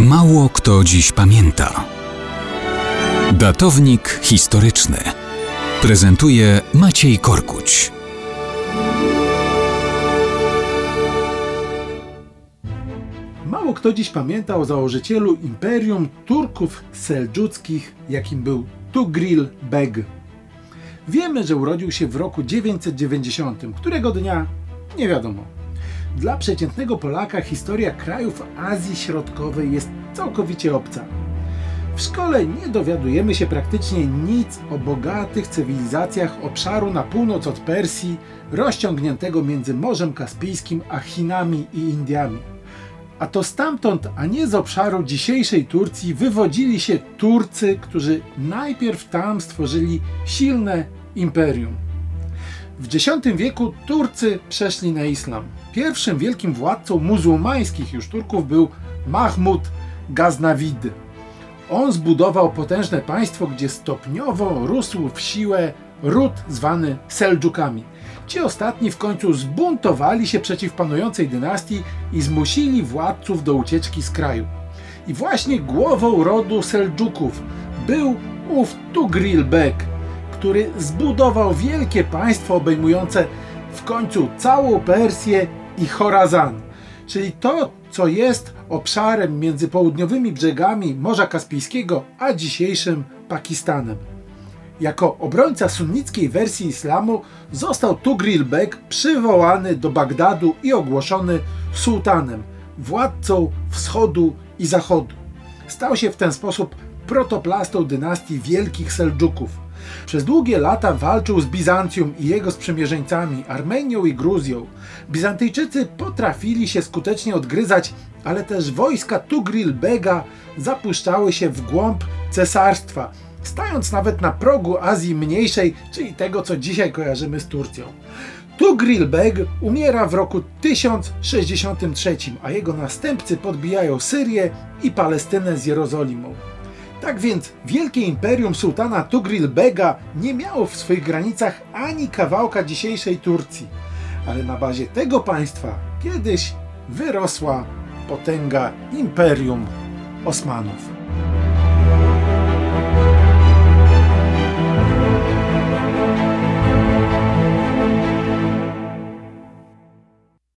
Mało kto dziś pamięta. Datownik historyczny prezentuje Maciej Korkuć. Mało kto dziś pamięta o założycielu imperium Turków seldżuckich, jakim był Tugril Beg. Wiemy, że urodził się w roku 990, którego dnia nie wiadomo. Dla przeciętnego Polaka historia krajów Azji Środkowej jest całkowicie obca. W szkole nie dowiadujemy się praktycznie nic o bogatych cywilizacjach obszaru na północ od Persji, rozciągniętego między Morzem Kaspijskim a Chinami i Indiami. A to stamtąd, a nie z obszaru dzisiejszej Turcji, wywodzili się Turcy, którzy najpierw tam stworzyli silne imperium. W X wieku Turcy przeszli na islam. Pierwszym wielkim władcą muzułmańskich już Turków był Mahmud Ghaznavid. On zbudował potężne państwo, gdzie stopniowo rósł w siłę ród zwany Seldżukami. Ci ostatni w końcu zbuntowali się przeciw panującej dynastii i zmusili władców do ucieczki z kraju. I właśnie głową rodu Seldżuków był ów Tugril Bek, który zbudował wielkie państwo obejmujące w końcu całą Persję i Chorazan, czyli to, co jest obszarem między południowymi brzegami Morza Kaspijskiego a dzisiejszym Pakistanem. Jako obrońca sunnickiej wersji islamu został Tugril Bek przywołany do Bagdadu i ogłoszony sułtanem, władcą wschodu i zachodu. Stał się w ten sposób protoplastą dynastii wielkich Seldżuków. Przez długie lata walczył z Bizancjum i jego sprzymierzeńcami, Armenią i Gruzją. Bizantyjczycy potrafili się skutecznie odgryzać, ale też wojska Tugril Bega zapuszczały się w głąb cesarstwa, stając nawet na progu Azji Mniejszej, czyli tego, co dzisiaj kojarzymy z Turcją. Tugril Beg umiera w roku 1063, a jego następcy podbijają Syrię i Palestynę z Jerozolimą. Tak więc wielkie imperium sułtana Tugril Bega nie miało w swoich granicach ani kawałka dzisiejszej Turcji, ale na bazie tego państwa kiedyś wyrosła potęga imperium Osmanów.